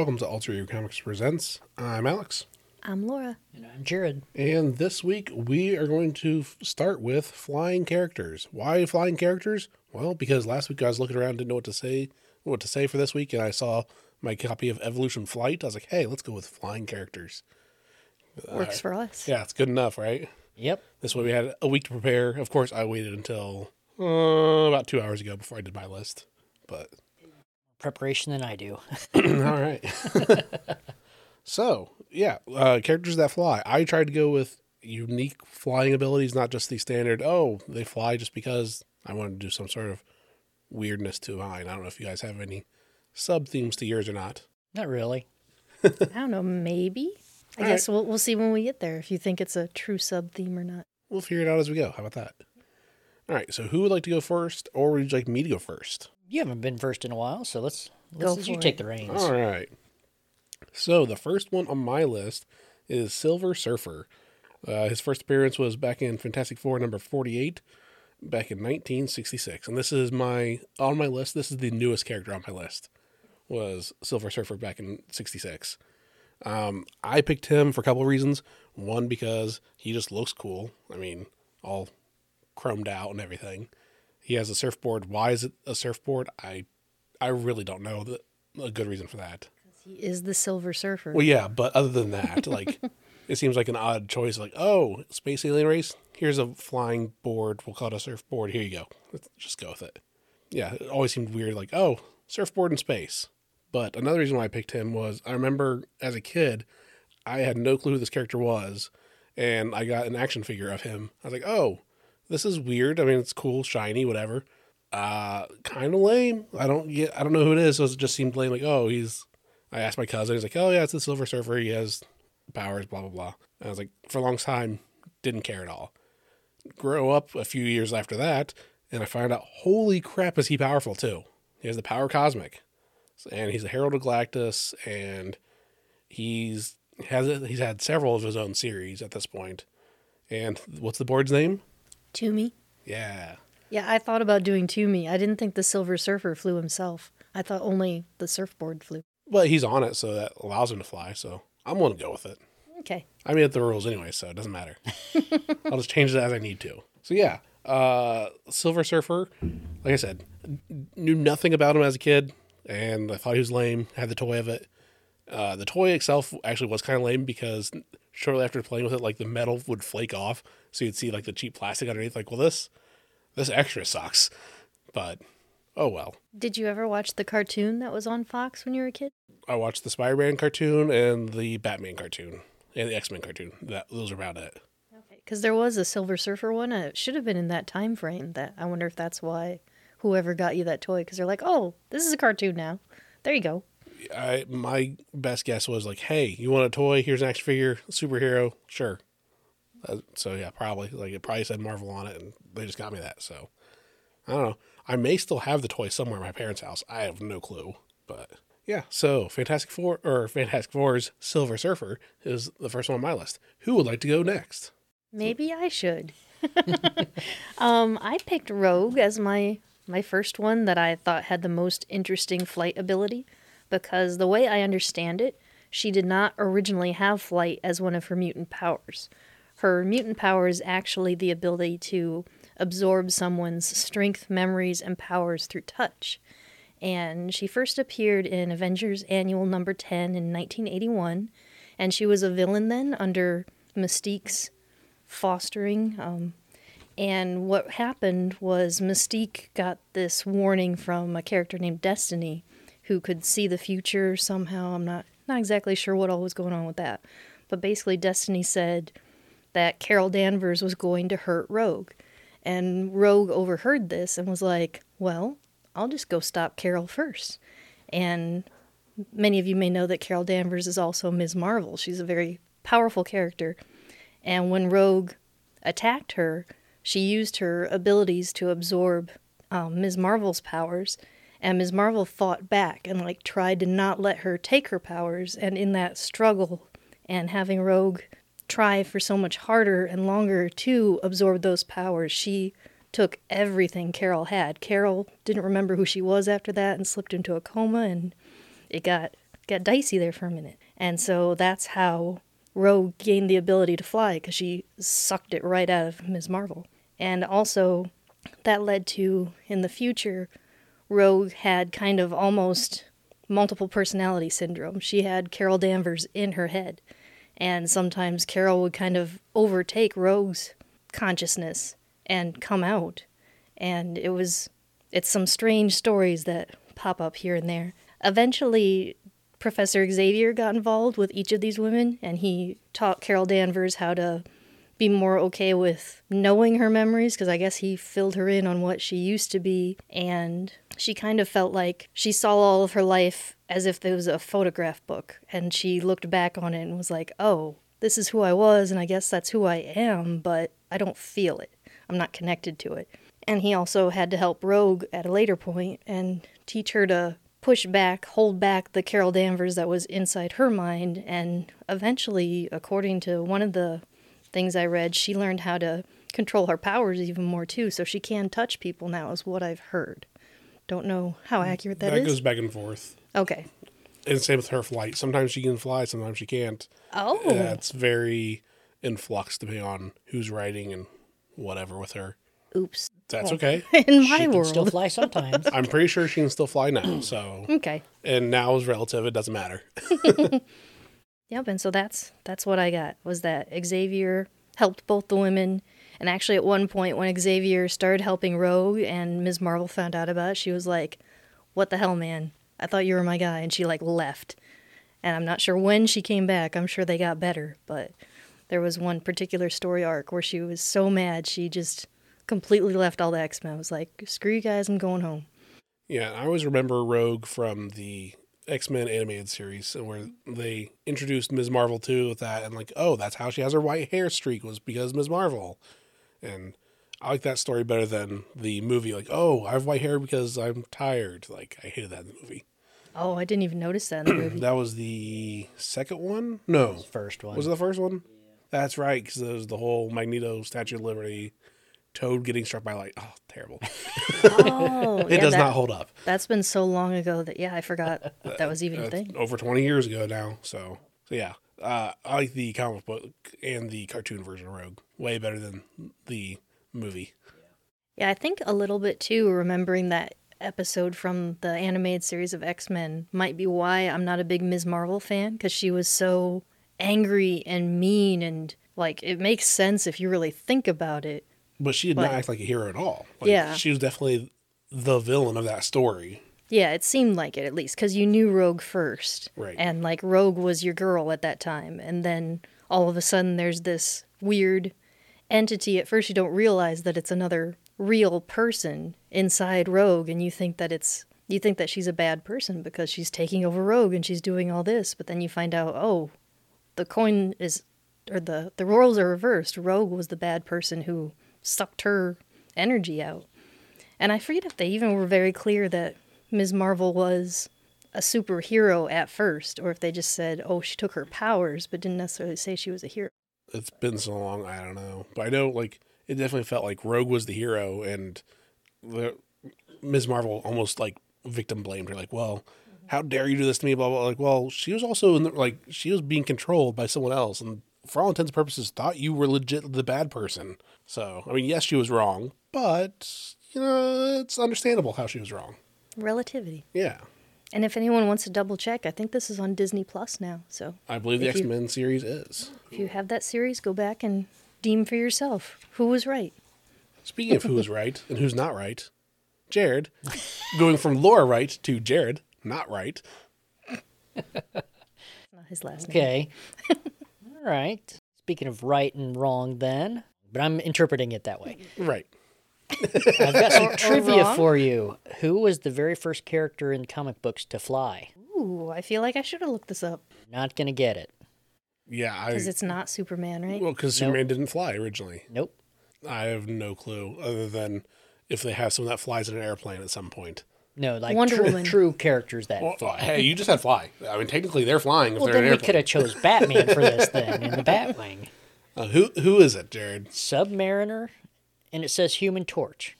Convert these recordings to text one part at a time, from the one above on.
welcome to Alter Ego Comics Presents. I'm Alex, I'm Laura. And I'm Jared. and this week we are going to f- start with flying characters. Why flying characters? Well, because last week I was looking around, didn't know what to say, what to say for this week, and I saw my copy of Evolution Flight. I was like, hey, let's go with flying characters. Works for us. Yeah, it's good enough, right? Yep. This way we had a week to prepare. Of course, I waited until uh, about two hours ago before I did my list. But Preparation than I do. all right. so yeah, uh, characters that fly. I tried to go with unique flying abilities, not just the standard. Oh, they fly just because I wanted to do some sort of weirdness to mine. I don't know if you guys have any sub themes to yours or not. Not really. I don't know, maybe. I All guess we'll we'll see when we get there if you think it's a true sub theme or not. We'll figure it out as we go. How about that? All right. So who would like to go first, or would you like me to go first? You haven't been first in a while, so let's let's let you for take the reins. All right. So the first one on my list is Silver Surfer. Uh, his first appearance was back in Fantastic Four number 48 back in 1966. And this is my on my list, this is the newest character on my list. Was Silver Surfer back in 66. Um, I picked him for a couple of reasons. One because he just looks cool. I mean, all chromed out and everything. He has a surfboard. Why is it a surfboard? I I really don't know the, a good reason for that. He is the Silver Surfer. Well, yeah, but other than that, like, it seems like an odd choice. Like, oh, space alien race. Here's a flying board. We'll call it a surfboard. Here you go. Let's just go with it. Yeah, it always seemed weird. Like, oh, surfboard in space. But another reason why I picked him was I remember as a kid, I had no clue who this character was, and I got an action figure of him. I was like, oh, this is weird. I mean, it's cool, shiny, whatever. Uh, kind of lame. I don't get. I don't know who it is. So it just seemed lame. Like, oh, he's I asked my cousin. He's like, "Oh yeah, it's the Silver Surfer. He has powers, blah blah blah." And I was like, for a long time, didn't care at all. Grow up a few years after that, and I find out, holy crap, is he powerful too? He has the power cosmic, and he's a Herald of Galactus, and he's has he's had several of his own series at this point. And what's the board's name? Toomey. Yeah, Yeah, I thought about doing Toomey. I didn't think the Silver Surfer flew himself. I thought only the surfboard flew. but he's on it, so that allows him to fly. So I'm gonna go with it. Okay. I made up the rules anyway, so it doesn't matter. I'll just change it as I need to. So yeah, uh, Silver Surfer, like I said, knew nothing about him as a kid, and I thought he was lame. Had the toy of it. Uh, the toy itself actually was kind of lame because shortly after playing with it, like the metal would flake off, so you'd see like the cheap plastic underneath. Like, well, this this extra sucks, but oh well. Did you ever watch the cartoon that was on Fox when you were a kid? I watched the Spider-Man cartoon and the Batman cartoon and the X-Men cartoon. That those are about it. Because there was a Silver Surfer one. It should have been in that time frame. That I wonder if that's why whoever got you that toy. Because they're like, oh, this is a cartoon now. There you go. I my best guess was like, hey, you want a toy? Here's an action figure, superhero, sure. Uh, so yeah, probably like it probably said Marvel on it, and they just got me that. So I don't know. I may still have the toy somewhere at my parents' house. I have no clue, but yeah. So Fantastic Four or Fantastic Four's Silver Surfer is the first one on my list. Who would like to go next? Maybe I should. um, I picked Rogue as my my first one that I thought had the most interesting flight ability because the way I understand it, she did not originally have flight as one of her mutant powers. Her mutant power is actually the ability to absorb someone's strength, memories, and powers through touch. And she first appeared in Avengers Annual number 10 in 1981, and she was a villain then under Mystique's fostering. Um, and what happened was Mystique got this warning from a character named Destiny, who could see the future somehow. I'm not not exactly sure what all was going on with that, but basically Destiny said that Carol Danvers was going to hurt Rogue, and Rogue overheard this and was like, "Well, I'll just go stop Carol first. And many of you may know that Carol Danvers is also Ms. Marvel. She's a very powerful character. And when Rogue attacked her, she used her abilities to absorb um, Ms. Marvel's powers. And Ms. Marvel fought back and like tried to not let her take her powers. And in that struggle and having Rogue try for so much harder and longer to absorb those powers, she took everything Carol had. Carol didn't remember who she was after that and slipped into a coma and it got got dicey there for a minute. And so that's how Rogue gained the ability to fly because she sucked it right out of Ms. Marvel. And also, that led to in the future, Rogue had kind of almost multiple personality syndrome. She had Carol Danvers in her head. And sometimes Carol would kind of overtake Rogue's consciousness and come out. And it was, it's some strange stories that pop up here and there. Eventually, Professor Xavier got involved with each of these women, and he taught Carol Danvers how to be more okay with knowing her memories because I guess he filled her in on what she used to be. And she kind of felt like she saw all of her life as if there was a photograph book. And she looked back on it and was like, oh, this is who I was, and I guess that's who I am, but I don't feel it. I'm not connected to it. And he also had to help Rogue at a later point and teach her to push back, hold back the Carol Danvers that was inside her mind. And eventually, according to one of the things I read, she learned how to control her powers even more too. So she can touch people now, is what I've heard. Don't know how accurate that that is. goes back and forth. okay. And same with her flight. Sometimes she can fly, sometimes she can't. Oh. Yeah, it's very in flux depending on who's writing and whatever with her. Oops. That's okay. In She my can world. still fly sometimes. I'm pretty sure she can still fly now. So, Okay. and now is relative. It doesn't matter. Yep, and so that's that's what I got was that Xavier helped both the women, and actually at one point when Xavier started helping Rogue and Ms. Marvel found out about it, she was like, "What the hell, man? I thought you were my guy," and she like left. And I'm not sure when she came back. I'm sure they got better, but there was one particular story arc where she was so mad she just completely left all the X Men. I was like, "Screw you guys, I'm going home." Yeah, I always remember Rogue from the X Men animated series, where they introduced Ms. Marvel too with that, and like, oh, that's how she has her white hair streak was because Ms. Marvel, and I like that story better than the movie. Like, oh, I have white hair because I'm tired. Like, I hated that in the movie. Oh, I didn't even notice that in the movie. That was the second one. No, First one. was it the first one? That's right, because there was the whole Magneto Statue of Liberty, Toad getting struck by light. Oh, terrible! oh, It yeah, does that- not hold up. That's been so long ago that yeah, I forgot that was even a thing. over 20 years ago now. So, so yeah, uh, I like the comic book and the cartoon version of Rogue way better than the movie. Yeah, I think a little bit too. Remembering that episode from the animated series of X Men might be why I'm not a big Ms. Marvel fan because she was so angry and mean and like it makes sense if you really think about it. But she did not act like a hero at all. Like, Yeah. she was definitely the villain of that story. Yeah, it seemed like it at least because you knew Rogue first, Right. And like Rogue was your girl at that time, and then all of a sudden there's this weird entity. At first, you don't realize that it's another real person inside Rogue, and you think that it's you think that she's a bad person because she's taking over Rogue and she's doing all this, but then you find out, oh, the coin is or the the roles are reversed. Rogue was the bad person who sucked her energy out. And I forget if they even were very clear that Ms. Marvel was a superhero at first, or if they just said, oh, she took her powers, but didn't necessarily say she was a hero. It's been so long, I don't know. But I know, like, it definitely felt like Rogue was the hero, and the Ms. Marvel almost like victim blamed her. Like, well, how dare you do this to me? Blah blah. Like, well, she was also in the, like she was being controlled by someone else, and for all intents and purposes, thought you were legit the bad person. So, I mean, yes, she was wrong, but you know, it's understandable how she was wrong. Relativity. Yeah, And if anyone wants to double check, I think this is on Disney Plus now. So I believe the X Men series is. if you have that series, go back and deem for yourself who was right. Speaking of who's right and who's not right, Jared, going from Laura right to Jared not right. Not his last name. Okay. All right. Speaking of right and wrong, then, but I'm interpreting it that way. Right. I've got some Or- or trivia wrong. for you. Who was the very first character in comic books to fly? Ooh, I feel like I should have looked this up Not gonna get it. Yeah, because it's not Superman, right? well because Nope. Superman didn't fly originally. Nope. I have no clue other than if they have someone that flies in an airplane at some point. No, like Wonder true, Woman. true characters that Well, fly. hey, you just had fly. I mean, technically they're flying if well, they're then in we could have chose Batman for this thing in the Batwing. Uh, who who is it, Jared? Submariner, and it says Human Torch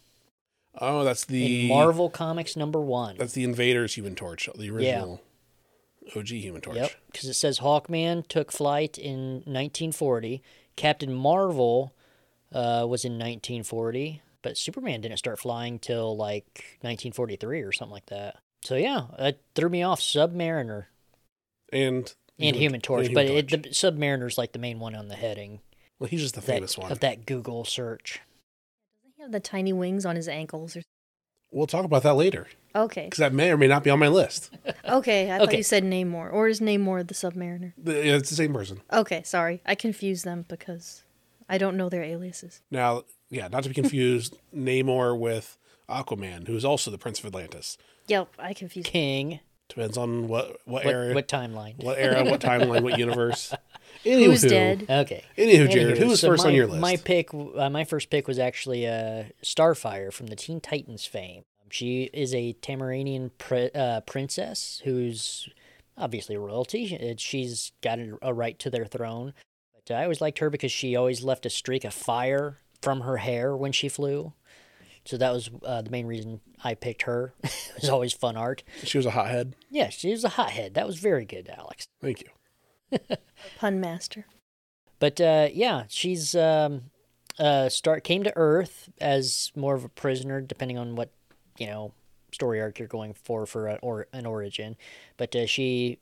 Oh, that's the in Marvel Comics number one. That's the Invaders Human Torch, the original. OG Human Torch. Yep, because it says Hawkman took flight in 1940. Captain Marvel uh, was in 1940, but Superman didn't start flying till like 1943 or something like that. So yeah, it threw me off. Submariner And and Human Torch, and but Human it, Torch. the Submariner's like the main one on the heading well, he's just the that, famous one. of that Google search. Doesn't he have the tiny wings on his ankles? Or... We'll talk about that later Okay. because that may or may not be on my list. Okay. I thought you said Namor. Or is Namor the Submariner? The- yeah, It's the same person. Okay. Sorry. I confused them because I don't know their aliases. Now, yeah, not to be confused, Namor with Aquaman, who is also the Prince of Atlantis. Yep. I confused. King. Depends on what what, What, era, what timeline? what era, what timeline, what universe. Who's dead? Okay. Anywho, Jared, Anywho, who was so first my, on your list? My pick, uh, my first pick was actually uh, Starfire from the Teen Titans fame. She is a Tamaranean pri- uh, princess who's obviously royalty. She- She's got a, a right to their throne. But I always liked her because she always left a streak of fire from her hair when she flew. So that was uh, the main reason I picked her. it was always fun art. She was a hothead. Yeah, she was a hothead. That was very good, Alex. Thank you. Pun master. But uh, yeah, she's um, uh, start came to Earth as more of a prisoner, depending on what you know story arc you're going for for a, or an origin. But uh, she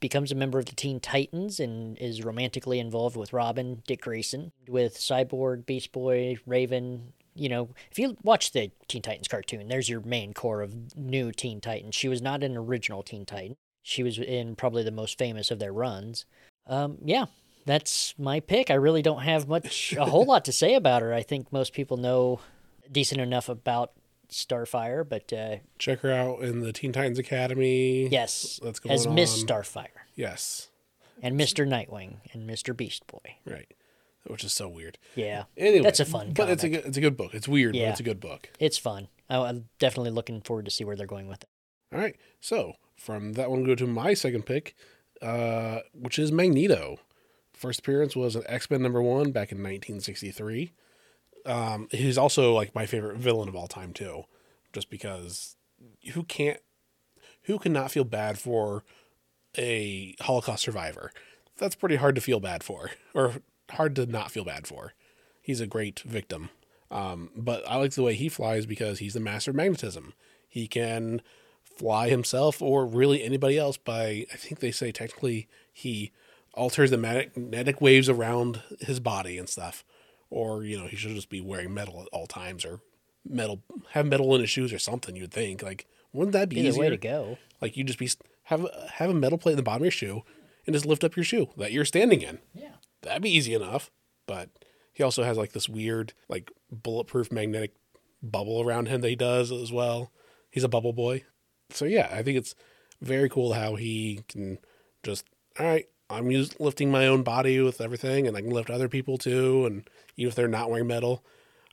becomes a member of the Teen Titans and is romantically involved with Robin, Dick Grayson, with Cyborg, Beast Boy, Raven. You know, if you watch the Teen Titans cartoon, there's your main core of new Teen Titans. She was not an original Teen Titan. She was in probably the most famous of their runs. Um, yeah, that's my pick. I really don't have much, a whole lot to say about her. I think most people know decent enough about Starfire, but uh, Check her out in the Teen Titans Academy. yes, That's going as Miss. Starfire Yes. and Mr. Nightwing and Mr. Beast Boy. Right. Which is so weird. Yeah, Anyway, that's a fun. But it's a good, it's a good book. It's weird, Yeah. but it's a good book. it's fun. I, I'm definitely looking forward to see where they're going with it. All right. So from that one, go to my second pick, uh, which is Magneto. First appearance was an X Men number one back in 1963. Um, he's also like my favorite villain of all time too, just because who can't, who cannot feel bad for a Holocaust survivor? That's pretty hard to feel bad for, or hard to not feel bad for. He's a great victim. Um, but I like the way he flies because he's the master of magnetism. He can fly himself or really anybody else by, I think they say technically he alters the magnetic waves around his body and stuff. Or, you know, he should just be wearing metal at all times or metal, have metal in his shoes or something, you'd think. Like, wouldn't that be Either easier? way to go. Like, you just be, have, have a metal plate in the bottom of your shoe and just lift up your shoe that you're standing in. Yeah. That'd be easy enough. But he also has like this weird, like bulletproof magnetic bubble around him that he does as well. He's a bubble boy. So yeah, I think it's very cool how he can just, all right, I'm used lifting my own body with everything and I can lift other people too. And even if they're not wearing metal,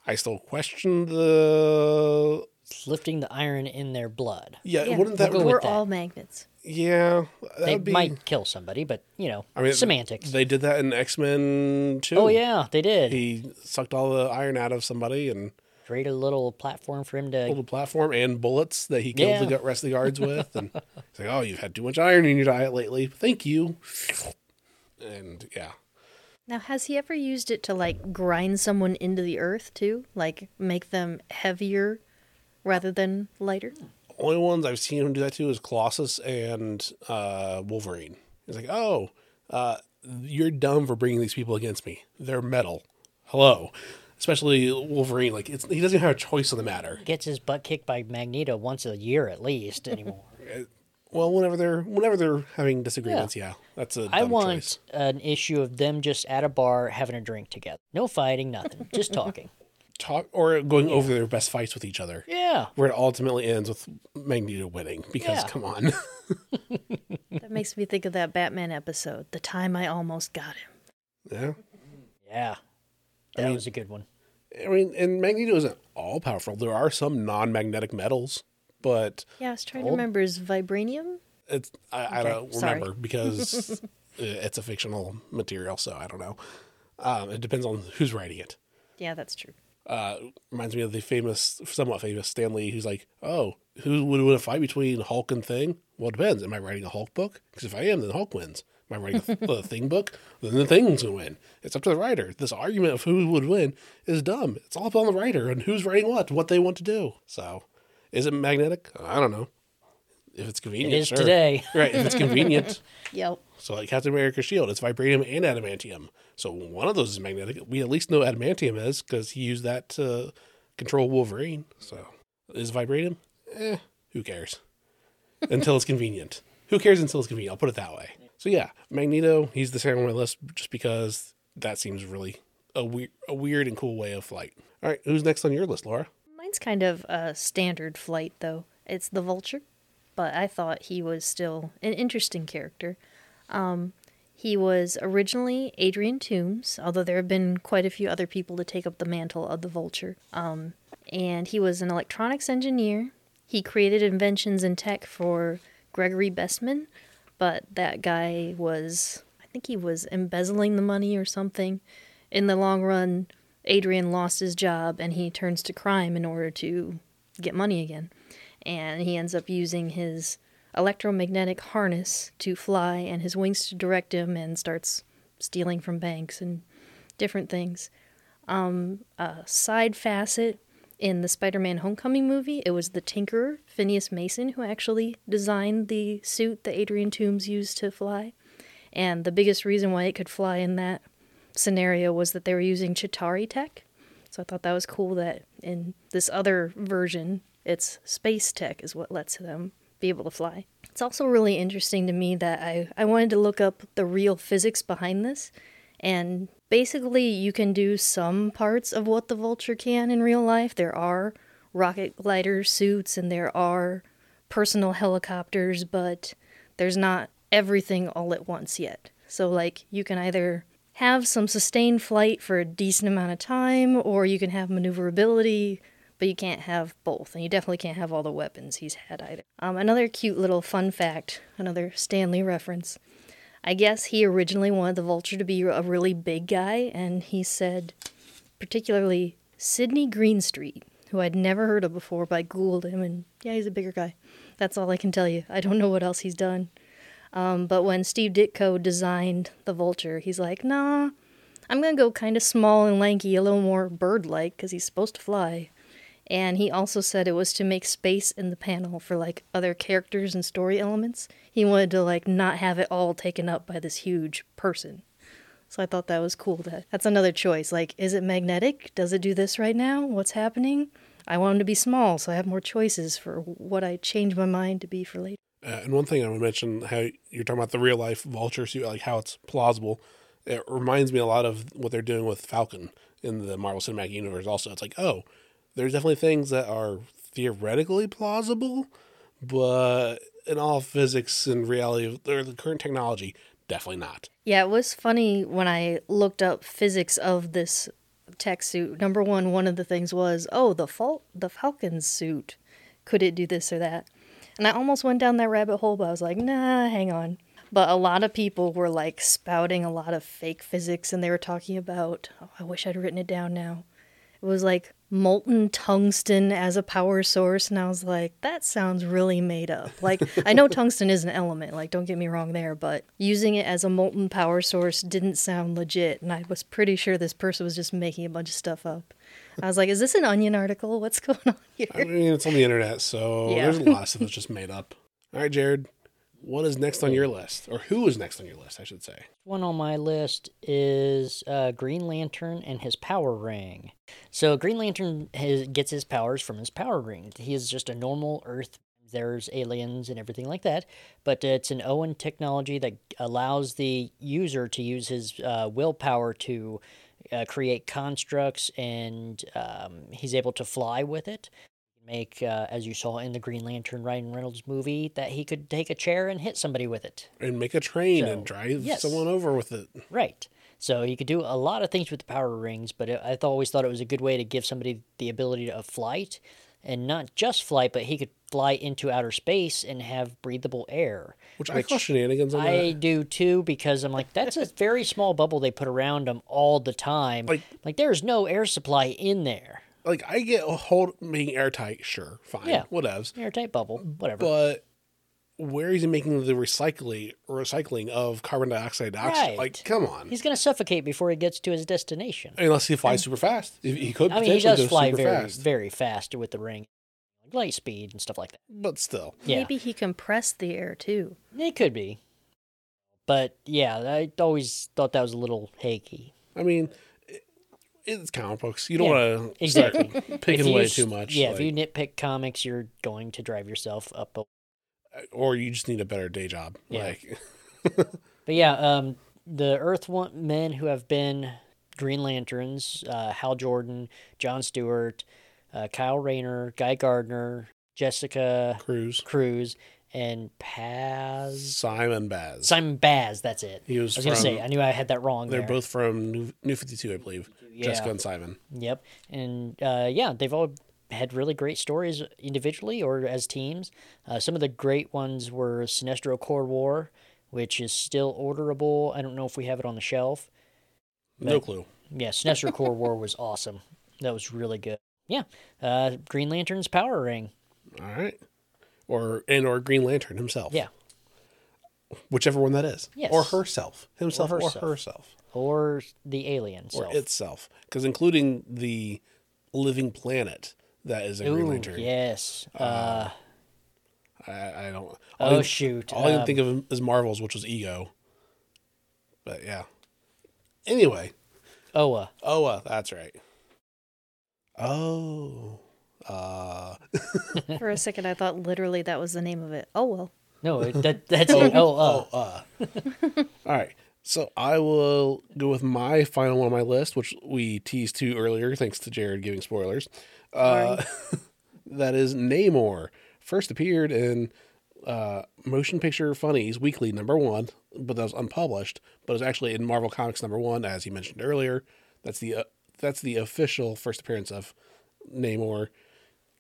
I still question the, lifting the iron in their blood. yeah, Yeah, wouldn't that, we'll go with We're that. all magnets. Yeah, They be, might kill somebody, but you know, I mean, semantics. They did that in X-Men too. oh yeah, they did. He sucked all the iron out of somebody and Create a little platform for him to little platform and bullets that he killed Yeah. the rest of the guards with. And he's like, "Oh, you've had too much iron in your diet lately. Thank you." And yeah, Now, has he ever used it to like grind someone into the earth too? Like make them heavier rather than lighter? Hmm. Only ones I've seen him do that to is Colossus and uh, Wolverine. He's like, "Oh, uh, you're dumb for bringing these people against me. They're metal. Hello." Especially Wolverine, like it's, he doesn't have a choice in the matter. gets his butt kicked by Magneto once a year at least anymore. Well, whenever they're whenever they're having disagreements, yeah, that's a dumb I want choice. an issue of them just at a bar having a drink together. No fighting, nothing. Just talking. Talk or going over their best fights with each other. Yeah. where it ultimately ends with Magneto winning because Yeah. come on. That makes me think of that Batman episode, The Time I Almost Got Him. yeah. Yeah. That was a good one. I mean, and Magneto isn't all powerful. There are some non magnetic metals, but Yeah, I was trying to remember. Is vibranium? it's I, I don't sorry. remember because uh, it's a fictional material, so I don't know. Um, it depends on who's writing it. Yeah, that's true. Uh, reminds me of the famous, somewhat famous Stan Lee, who's like, "Oh, who would win a fight between Hulk and Thing? Well, it depends. Am I writing a Hulk book? Because if I am, then Hulk wins. Am I writing a, a Thing book? Then the Thing's gonna win. It's up to the writer. This argument of who would win is dumb. It's all up on the writer and who's writing what, what they want to do. So, is it magnetic? I don't know. If it's convenient, It is sure. today. Right. If it's convenient. Yep. So like Captain America's shield, it's vibranium and adamantium. So one of those is magnetic. We at least know adamantium is because he used that to control Wolverine. So is vibranium? Eh, who cares? until it's convenient. Who cares until it's convenient? I'll put it that way. So yeah, Magneto, he's the second on my list just because that seems really a weird, a weird and cool way of flight. All right, who's next on your list, Laura? Mine's kind of a standard flight, though. It's the Vulture, but I thought he was still an interesting character. Um, he was originally Adrian Toomes, although there have been quite a few other people to take up the mantle of the Vulture. Um, and he was an electronics engineer. He created inventions and tech for Gregory Bestman, but that guy was, I think he was embezzling the money or something. In the long run, Adrian lost his job and he turns to crime in order to get money again. And he ends up using his electromagnetic harness to fly and his wings to direct him and starts stealing from banks and different things. Um, a side facet in the Spider Man Homecoming movie, it was the Tinkerer, Phineas Mason, who actually designed the suit that Adrian Toomes used to fly. And the biggest reason why it could fly in that scenario was that they were using Chitauri tech. So I thought that was cool that in this other version, it's space tech is what lets them be able to fly. It's also really interesting to me that I, I wanted to look up the real physics behind this. And basically, you can do some parts of what the Vulture can in real life. There are rocket glider suits and there are personal helicopters, but there's not everything all at once yet. So, like, you can either have some sustained flight for a decent amount of time, or you can have maneuverability, but you can't have both. And you definitely can't have all the weapons he's had either. Um, another cute little fun fact, another Stan Lee reference. I guess he originally wanted the Vulture to be a really big guy, and he said, particularly Sidney Greenstreet, who I'd never heard of before, but I Googled him, and yeah, he's a bigger guy. That's all I can tell you. I don't know what else he's done. Um, but when Steve Ditko designed the Vulture, he's like, nah, I'm to go kind of small and lanky, a little more bird like, because he's supposed to fly. And he also said it was to make space in the panel for like other characters and story elements. He wanted to like not have it all taken up by this huge person. So I thought that was cool. That that's another choice. Like, is it magnetic? Does it do this right now? What's happening? I want him to be small, so I have more choices for what I change my mind to be for later. Uh, and one thing I would mention how you're talking about the real life vulture suit, like how it's plausible. It reminds me a lot of what they're doing with Falcon in the Marvel Cinematic Universe. Also, it's like, oh, there's definitely things that are theoretically plausible, but in all physics and reality, or the current technology, definitely not. Yeah, it was funny when I looked up physics of this tech suit. Number one, one of the things was, oh, the fal- the Falcon suit. Could it do this or that? And I almost went down that rabbit hole, but I was like, nah, hang on. But a lot of people were like spouting a lot of fake physics, and they were talking about, oh, I wish I'd written it down now. It was like molten tungsten as a power source, and I was like, that sounds really made up. Like, I know tungsten is an element, like, don't get me wrong there, but using it as a molten power source didn't sound legit, and I was pretty sure this person was just making a bunch of stuff up. I was like, is this an onion article? What's going on here? I mean, it's on the internet, so Yeah. there's a lot of stuff that's just made up. All right, Jared, what is next on your list, or who is next on your list? I should say. One on my list is uh, Green Lantern and his power ring. So Green Lantern has, gets his powers from his power ring. He is just a normal Earth. There's aliens and everything like that, but it's an Oan technology that allows the user to use his uh, willpower to uh, create constructs, and um, he's able to fly with it make, uh, as you saw in the Green Lantern Ryan Reynolds movie, that he could take a chair and hit somebody with it. And make a train So, and drive yes. someone over with it. Right. So he could do a lot of things with the power rings, but I th- always thought it was a good way to give somebody the ability of flight, and not just flight, but he could fly into outer space and have breathable air. Which, I call shenanigans on I that. do too because I'm like that's a very small bubble they put around them all the time. Like- like there's no air supply in there. Like I get a hold being airtight, sure, fine, Yeah. whatevs. Airtight bubble, whatever. But where is he making the recycling recycling of carbon dioxide? Oxygen? Right. Like, come on. He's gonna suffocate before he gets to his destination. Unless he flies super fast, he he could. I mean, he does fly very, fast, very fast with the ring, light speed and stuff like that. but still, Yeah, Maybe he compressed the air too. it could be. But yeah, I always thought that was a little haggy. I mean, it, it's comic books. You don't Yeah, want to exactly. start picking away s- too much. Yeah, like- if you nitpick comics, you're going to drive yourself up. A... or you just need a better day job. Yeah. Like, But yeah, um, the Earth one- men who have been Green Lanterns, uh, Hal Jordan, John Stewart, uh, Kyle Rayner, Guy Gardner, Jessica Cruz, Cruz, and Paz Simon Baz. Simon Baz. That's it. He was I was gonna say I knew I had that wrong. They're there. both from New, New Fifty Two, I believe. Jessica Yeah. and Simon. Yep. And uh, yeah, they've all had really great stories individually or as teams. Uh, some of the great ones were Sinestro Corps War, which is still orderable. I don't know if we have it on the shelf. No But- clue. Yeah, Sinestro Corps War was awesome. That was really good. Yeah. Uh, Green Lantern's Power Ring. All right. Or and or Green Lantern himself. Yeah. Whichever one that is. Yes. Or herself. Himself or herself. herself. Or the alien Or itself. Because including the living planet that is a Green Lantern. yes. Uh, I, I don't. oh, I, shoot. all I can Um, think of is Marvels, which was Ego. But yeah. Anyway. Oa. Uh, that's right. Oh. Uh, For a second, I thought literally that was the name of it. Oh well. No, it- that, that's it. Oh, uh. oh, uh. All right. So I will go with my final one on my list, which we teased to earlier, thanks to Jared giving spoilers. Uh, that is Namor. First appeared in uh, Motion Picture Funnies Weekly number one, but that was unpublished. But it was actually in Marvel Comics number one, as you mentioned earlier. That's the uh, that's the official first appearance of Namor,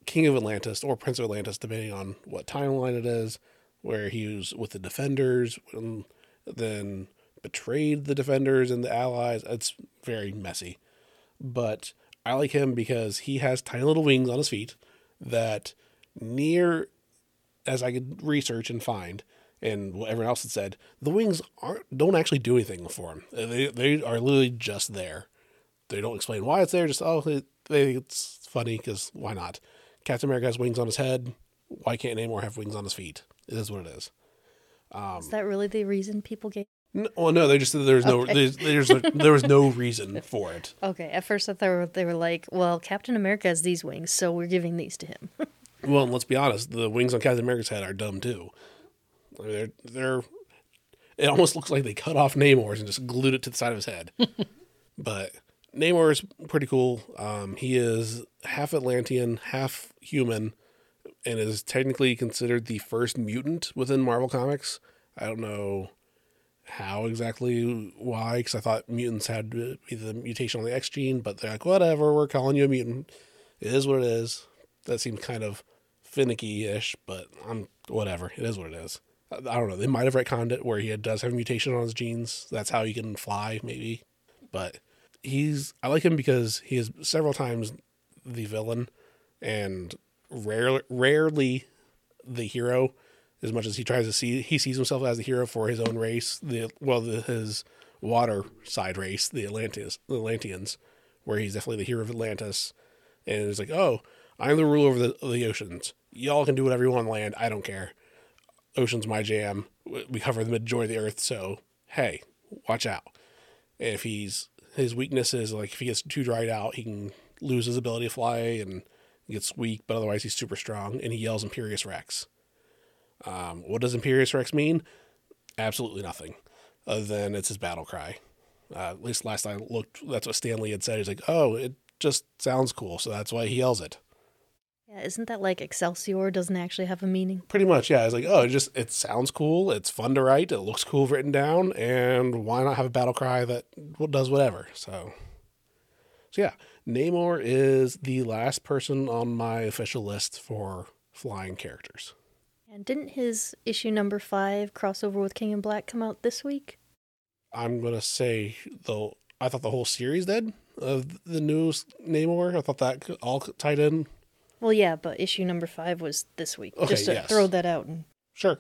King of Atlantis or Prince of Atlantis, depending on what timeline it is. Where he was with the Defenders, and then betrayed the Defenders and the Allies. It's very messy, but I like him because he has tiny little wings on his feet that near as I could research and find, and what everyone else had said, the wings aren't don't actually do anything for him. Uh, they they are literally just there. They don't explain why it's there. Just oh, they it's funny because why not? Captain America has wings on his head. Why can't Namor have wings on his feet? It is what it is. is that really the reason people gave? No, well, no, they just said there's no there's, there's there was no reason for it. Okay, at first I thought they were like, well, Captain America has these wings, so we're giving these to him. Well, and let's be honest, the wings on Captain America's head are dumb too. I mean, they're they're. It almost looks like they cut off Namor's and just glued it to the side of his head. but Namor is pretty cool. Um, he is half Atlantean, half human, and is technically considered the first mutant within Marvel Comics. I don't know how exactly why, because I thought mutants had to be the mutation on the X gene, but they're like, whatever, we're calling you a mutant. It is what it is. That seems kind of finicky ish, but I'm whatever. It is what it is. I, I don't know. They might have retconned it where he does have a mutation on his genes. That's how he can fly, maybe. But he's I like him because he is several times the villain and rarely rarely the hero. As much as he tries to see he sees himself as the hero for his own race the well the, his water side race the Atlantis the Atlanteans where he's definitely the hero of Atlantis. And it's like oh I'm the ruler of the, of the oceans. Y'all can do whatever you want on land. I don't care. Ocean's my jam. We cover the majority of the earth. So hey watch out. If he's his weakness is like if he gets too dried out, he can lose his ability to fly and gets weak, but otherwise he's super strong and he yells Imperious Rex. Um, what does Imperious Rex mean? Absolutely nothing, other than it's his battle cry. Uh, at least last I looked, that's what Stan Lee had said. He's like, oh, it just sounds cool, so that's why he yells it. Yeah, isn't that like Excelsior doesn't actually have a meaning? Pretty much, yeah. It's like, oh, it just it sounds cool. It's fun to write. It looks cool written down, and why not have a battle cry that does whatever? So, so yeah, Namor is the last person on my official list for flying characters. And didn't his issue number five crossover with King in Black come out this week? I'm gonna say though, I thought the whole series did. of the news Namor. I thought that all tied in. Well, yeah, but issue number five was this week. Okay, Just to yes. throw that out. And Sure.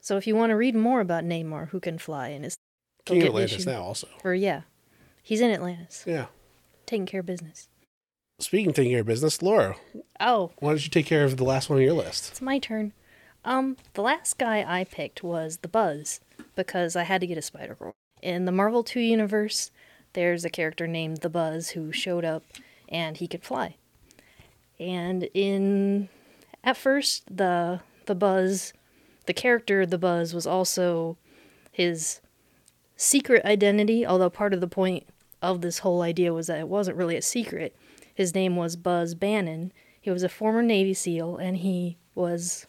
so if you want to read more about Namor, who can fly, and is King get Atlantis issue- now also. or yeah, he's in Atlantis, Yeah. taking care of business. Speaking of taking care of business, Laura, Oh, why don't you take care of the last one on your list? it's my turn. Um, the last guy I picked was the Buzz because I had to get a Spider Girl. In the Marvel 2 universe, there's a character named the Buzz who showed up and he could fly. And in at first the the Buzz, the character the Buzz was also his secret identity, although part of the point of this whole idea was that it wasn't really a secret. His name was Buzz Bannon. He was a former Navy SEAL and he was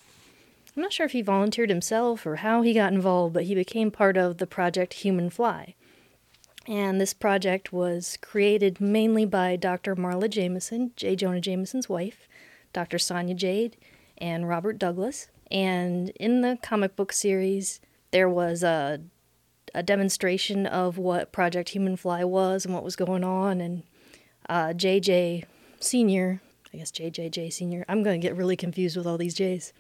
I'm not sure if he volunteered himself or how he got involved, but he became part of the project Human Fly. And this project was created mainly by Dr. Marla Jameson, J. Jonah Jameson's wife, Dr. Sonia Jade, and Robert Douglas. And in the comic book series, there was a, a demonstration of what Project Human Fly was and what was going on. And uh, JJ Sr., I guess JJJ Sr., I'm going to get really confused with all these J's.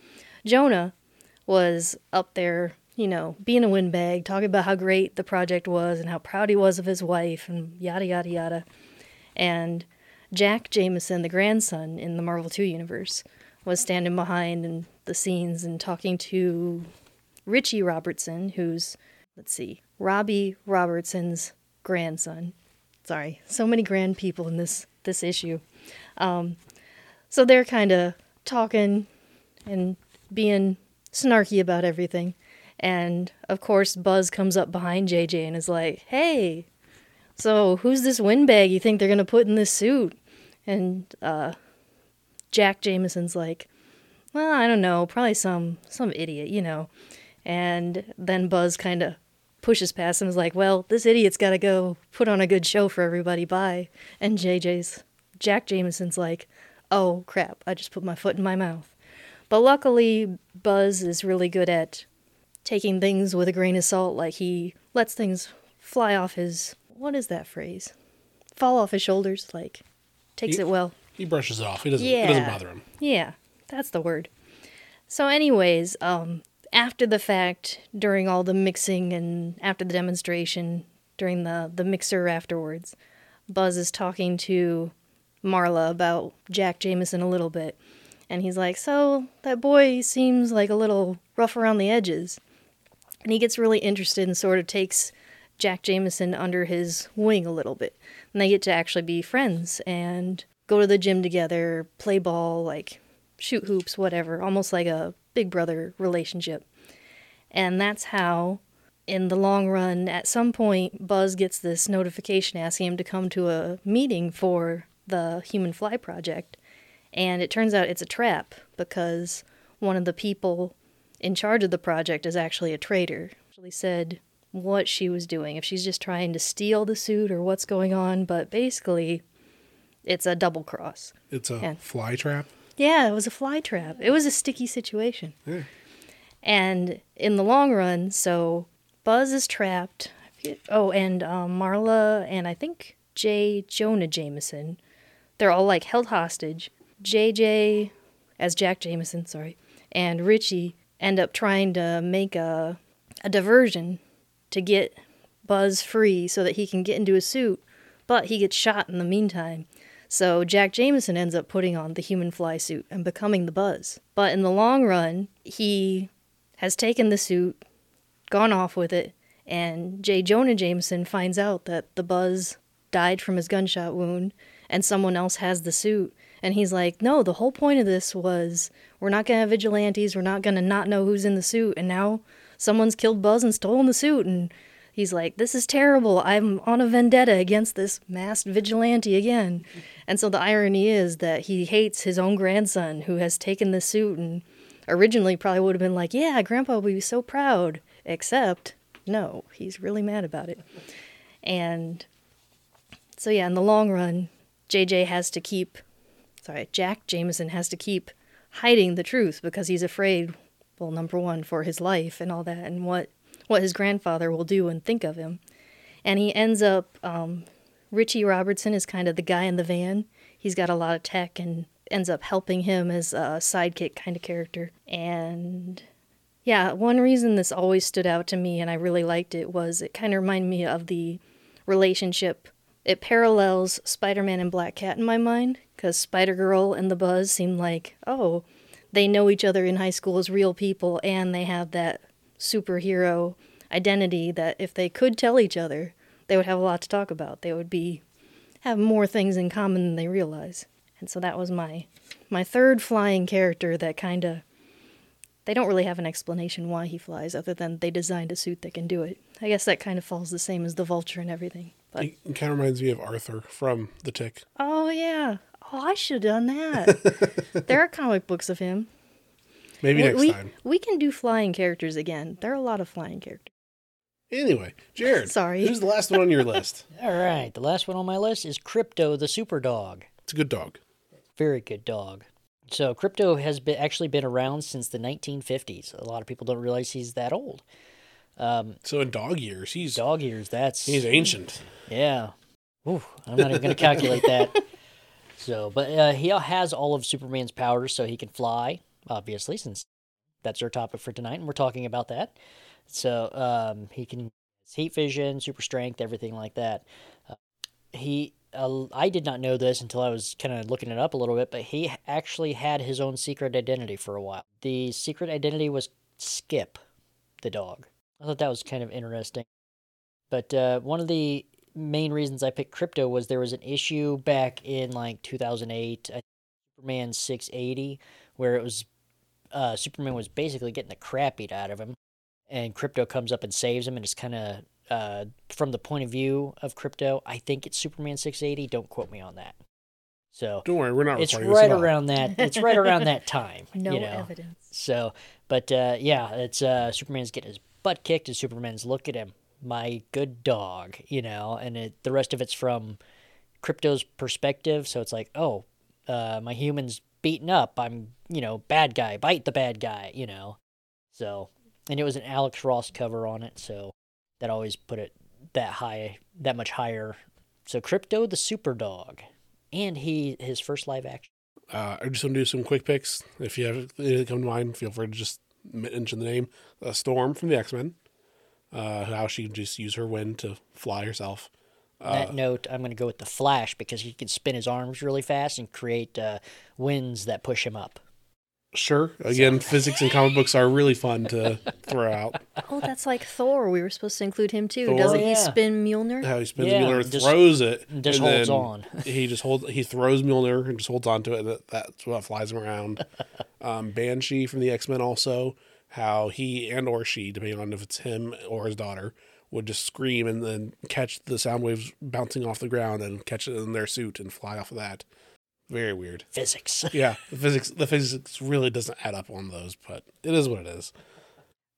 Jonah was up there, you know, being a windbag, talking about how great the project was and how proud he was of his wife and yada, yada, yada. And Jack Jameson, the grandson in the Marvel 2 universe, was standing behind in the scenes and talking to Richie Robertson, who's, let's see, Robbie Robertson's grandson. Sorry, so many grand people in this this issue. Um, so they're kind of talking and being snarky about everything. And of course, Buzz comes up behind JJ and is like, "Hey, so who's this windbag you think they're gonna put in this suit?" And uh, Jack Jameson's like, "Well, I don't know, probably some some idiot, you know." And then Buzz kind of pushes past him and is like, "Well, this idiot's got to go put on a good show for everybody. Bye." And JJ's Jack Jameson's like, "Oh crap! I just put my foot in my mouth." But luckily, Buzz is really good at taking things with a grain of salt. Like he lets things fly off his what is that phrase? Fall off his shoulders. Like takes He- it well. He brushes it off. It doesn't. It doesn't bother him. Yeah, that's the word. So, anyways, um, after the fact, during all the mixing and after the demonstration, during the the mixer afterwards, Buzz is talking to Marla about Jack Jameson a little bit, and he's like, "So that boy seems like a little rough around the edges," and he gets really interested and sort of takes Jack Jameson under his wing a little bit, and they get to actually be friends and go to the gym together, play ball, like shoot hoops, whatever, almost like a big brother relationship. And that's how, in the long run, at some point, Buzz gets this notification asking him to come to a meeting for the Human Fly Project. And it turns out it's a trap because one of the people in charge of the project is actually a traitor. She said what she was doing, if she's just trying to steal the suit or what's going on, but basically it's a double cross. It's a Yeah. fly trap. Yeah, it was a fly trap. It was a sticky situation. Yeah. And in the long run, so Buzz is trapped. Oh, and um, Marla and I think J. Jonah Jameson, they're all like held hostage. JJ, as Jack Jameson, sorry, and Richie end up trying to make a, a diversion to get Buzz free so that he can get into a suit, but he gets shot in the meantime. So Jack Jameson ends up putting on the human fly suit and becoming the Buzz. But in the long run, he has taken the suit, gone off with it, and J. Jonah Jameson finds out that the Buzz died from his gunshot wound and someone else has the suit. And he's like, no, the whole point of this was we're not going to have vigilantes, we're not going to not know who's in the suit, and now someone's killed Buzz and stolen the suit. And he's like, this is terrible. I'm on a vendetta against this masked vigilante again. And so the irony is that he hates his own grandson who has taken the suit and originally probably would have been like, yeah, Grandpa would be so proud. Except, no, he's really mad about it. And so, yeah, in the long run, JJ has to keep, sorry, Jack Jameson has to keep hiding the truth because he's afraid, well, number one, for his life and all that, and what, what his grandfather will do and think of him. And he ends up um, Richie Robertson is kind of the guy in the van. He's got a lot of tech and ends up helping him as a sidekick kind of character. And yeah, one reason this always stood out to me and I really liked it was it kind of reminded me of the relationship. It parallels Spider Man and Black Cat in my mind because Spider Girl and the Buzz seem like, oh, they know each other in high school as real people and they have that superhero identity that if they could tell each other, they would have a lot to talk about. They would be have more things in common than they realize. And so that was my my third flying character that kind of they don't really have an explanation why he flies other than they designed a suit that can do it. I guess that kind of falls the same as the vulture and everything. But It kind of reminds me of Arthur from The Tick. oh yeah. Oh, I should have done that. there are comic books of him. Maybe we, next we, time. we can do flying characters again. There are a lot of flying characters. Anyway, Jared. Sorry. Who's the last one on your list? All right, the last one on my list is Krypto the Super Dog. It's a good dog. Very good dog. So Krypto has been actually been around since the 1950s. A lot of people don't realize he's that old. Um, So in dog years, he's Dog years, that's he's ancient. Yeah. Ooh, I'm not even going to calculate that. So, but uh, he has all of Superman's powers, so he can fly, obviously, since that's our topic for tonight, and we're talking about that. So, um, he can heat vision, super strength, everything like that. Uh, he, uh, I did not know this until I was kind of looking it up a little bit, but he actually had his own secret identity for a while. The secret identity was Skip, the dog. I thought that was kind of interesting. But uh, one of the main reasons I picked Krypto was there was an issue back in like 2008, Superman 680, where it was uh, Superman was basically getting the crap beat out of him, and Krypto comes up and saves him, and it's kind of uh, from the point of view of Krypto. I think it's Superman 680. Don't quote me on that. So Don't worry, we're not it's right at all. around that. It's right around that time. No you know? evidence. So, but uh, yeah, it's uh, Superman's getting his butt kicked, and Superman's look at him, my good dog, you know, and it, the rest of it's from Krypto's perspective. So it's like, oh, uh, my human's beaten up. I'm, you know, bad guy, bite the bad guy, you know. So, and it was an Alex Ross cover on it, so that always put it that high, that much higher. So Crypto the Super Dog, and he his first live action. Uh, I just want to do some quick picks. If you have anything come to mind, feel free to just mention the name. Uh, Storm from the X Men. Uh, how she can just use her wind to fly herself. On that note, I'm going to go with the Flash because he can spin his arms really fast and create uh, winds that push him up. Sure. Again, physics and comic books are really fun to throw out. Oh, that's like Thor. We were supposed to include him too. Thor? Doesn't Yeah. he spin Mjolnir? How he spins Yeah, Mjolnir, just- throws it, just and holds then on. he just holds. He throws Mjolnir and just holds onto it, and that, that's what flies him around. um, Banshee from the X Men also. How he and or she, depending on if it's him or his daughter, would just scream and then catch the sound waves bouncing off the ground and catch it in their suit and fly off of that. Very weird. Physics. Yeah, the physics the physics really doesn't add up on those, but it is what it is.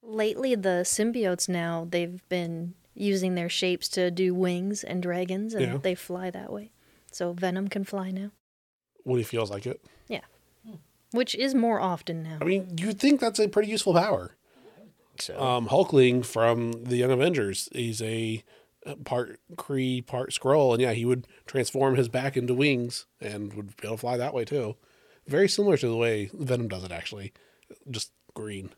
Lately, the symbiotes now they've been using their shapes to do wings and dragons, and Yeah. they fly that way. So Venom can fly now, When he feels like it. Which is more often now. I mean, you'd think that's a pretty useful power. So um, Hulkling from the Young Avengers. He's a uh, part Kree, part Skrull, and yeah, he would transform his back into wings and would be able to fly that way too. Very similar to the way Venom does it, actually, just green.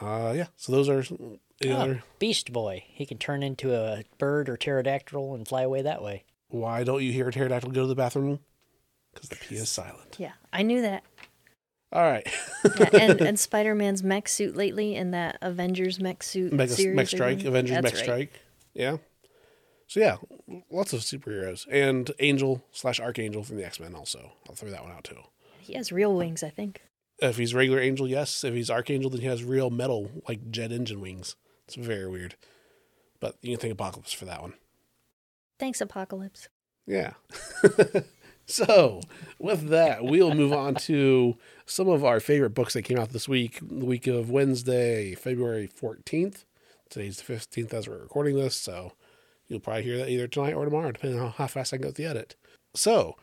Uh, yeah. So those are some- any Oh, other. Beast Boy. He can turn into a bird or pterodactyl and fly away that way. Why don't you hear a pterodactyl go to the bathroom? Because the P is silent. yeah, I knew that. All right. Yeah, and and Spider Man's mech suit lately in that Avengers mech suit Mech, series. Mech Strike, doing. Avengers That's Mech right. Strike. Yeah. So yeah, lots of superheroes and Angel slash Archangel from the X Men. Also, I'll throw that one out too. He has real wings, I think. If he's regular Angel, yes. If he's Archangel, then he has real metal like jet engine wings. It's very weird. But you can thank Apocalypse for that one. Thanks, Apocalypse. Yeah. so, with that, we'll move on to some of our favorite books that came out this week, the week of Wednesday, February 14th. Today's the 15th as we're recording this, so you'll probably hear that either tonight or tomorrow, depending on how fast I can go with the edit. So,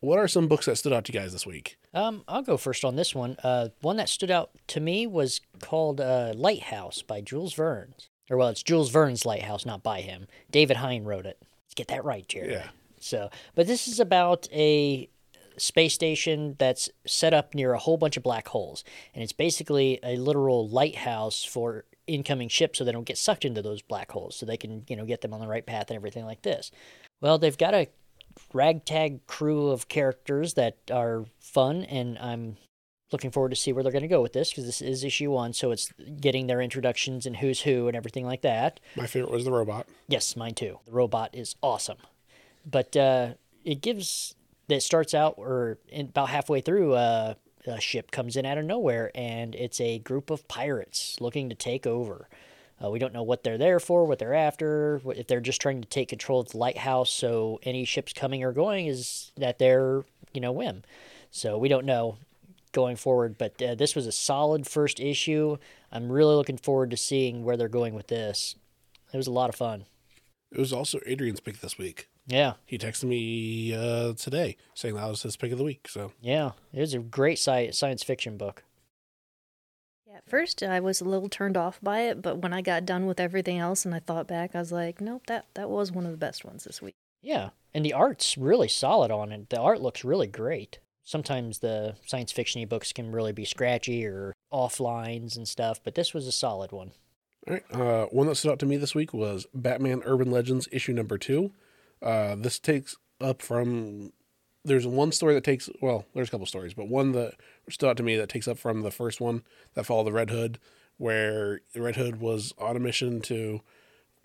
what are some books that stood out to you guys this week? Um, I'll go first on this one. Uh, one that stood out to me was called uh, Lighthouse by Jules Verne. Or well, it's Jules Verne's Lighthouse, not by him. David Hine wrote it. Let's get that right, Jared. Yeah. So, but this is about a space station that's set up near a whole bunch of black holes, and it's basically a literal lighthouse for incoming ships so they don't get sucked into those black holes, so they can you know get them on the right path and everything like this. Well, they've got a ragtag crew of characters that are fun, and I'm looking forward to see where they're going to go with this because this is issue one, so it's getting their introductions and who's who and everything like that. My favorite was the robot. Yes, mine too. The robot is awesome, but uh, it gives that starts out or about halfway through. Uh, a ship comes in out of nowhere, and it's a group of pirates looking to take over. Uh, we don't know what they're there for, what they're after, what, if they're just trying to take control of the lighthouse. So any ships coming or going is that their you know whim. So we don't know going forward. But uh, this was a solid first issue. I'm really looking forward to seeing where they're going with this. It was a lot of fun. It was also Adrian's pick this week. Yeah, He texted me uh, today saying that was his pick of the week. So yeah, it was a great sci- science fiction book. Yeah, at first I was a little turned off by it, but when I got done with everything else and I thought back, I was like, nope, that that was one of the best ones this week. Yeah, and the art's really solid on it. The art looks really great. Sometimes the science fiction books can really be scratchy or off lines and stuff, but this was a solid one. All right. Uh, one that stood out to me this week was Batman Urban Legends issue number two. Uh, this takes up from. There's one story that takes. Well, there's a couple stories, but one that stood out to me that takes up from the first one that followed the Red Hood, where the Red Hood was on a mission to,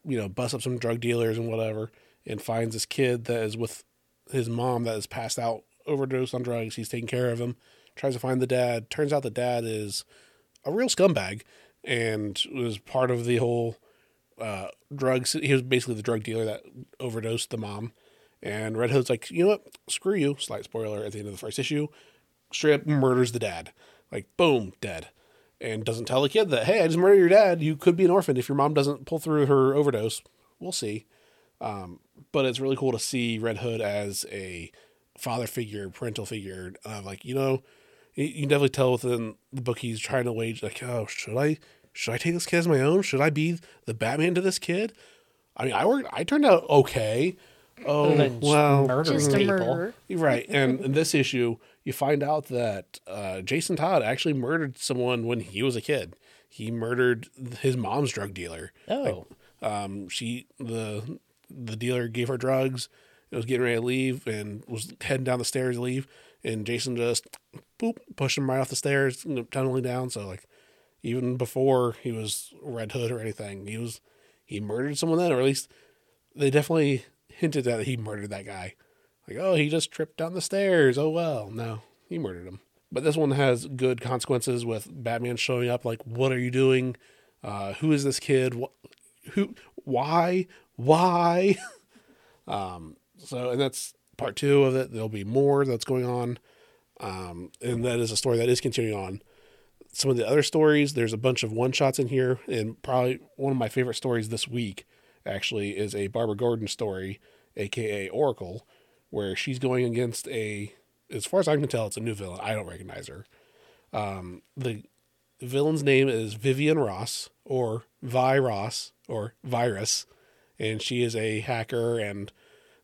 you know, bust up some drug dealers and whatever, and finds this kid that is with his mom that is passed out, overdosed on drugs. He's taking care of him. Tries to find the dad. Turns out the dad is a real scumbag and was part of the whole uh, drugs. He was basically the drug dealer that overdosed the mom. And Red Hood's like, you know what? Screw you. Slight spoiler at the end of the first issue. Straight up murders the dad. Like, boom, dead. And doesn't tell the kid that, hey, I just murdered your dad. You could be an orphan if your mom doesn't pull through her overdose. We'll see. Um, but it's really cool to see Red Hood as a father figure, parental figure. Uh, like, you know, you you can definitely tell within the book he's trying to wage like, oh, should I should I take this kid as my own? Should I be the Batman to this kid? I mean, I worked. I turned out okay. Oh than just well, murdering Just a people. right. And in this issue, you find out that uh, Jason Todd actually murdered someone when he was a kid. He murdered his mom's drug dealer. Oh, Um, she the the dealer gave her drugs. It was getting ready to leave and was heading down the stairs to leave, and Jason just boop pushed him right off the stairs, you tunneling down. So like, even before he was Red Hood or anything, he was he murdered someone then, or at least they definitely hinted that he murdered that guy. Like, oh, he just tripped down the stairs. Oh well, no, he murdered him. But this one has good consequences with Batman showing up. Like, what are you doing? Uh, who is this kid? What, who? Why? Why? um. So, and that's part two of it. There'll be more that's going on. Um, and that is a story that is continuing on. Some of the other stories, there's a bunch of one shots in here, and probably one of my favorite stories this week actually is a Barbara Gordon story, aka Oracle, where she's going against a, as far as I can tell, it's a new villain. I don't recognize her. Um, the villain's name is Vivian Ross or Vi Ross or Virus, and she is a hacker and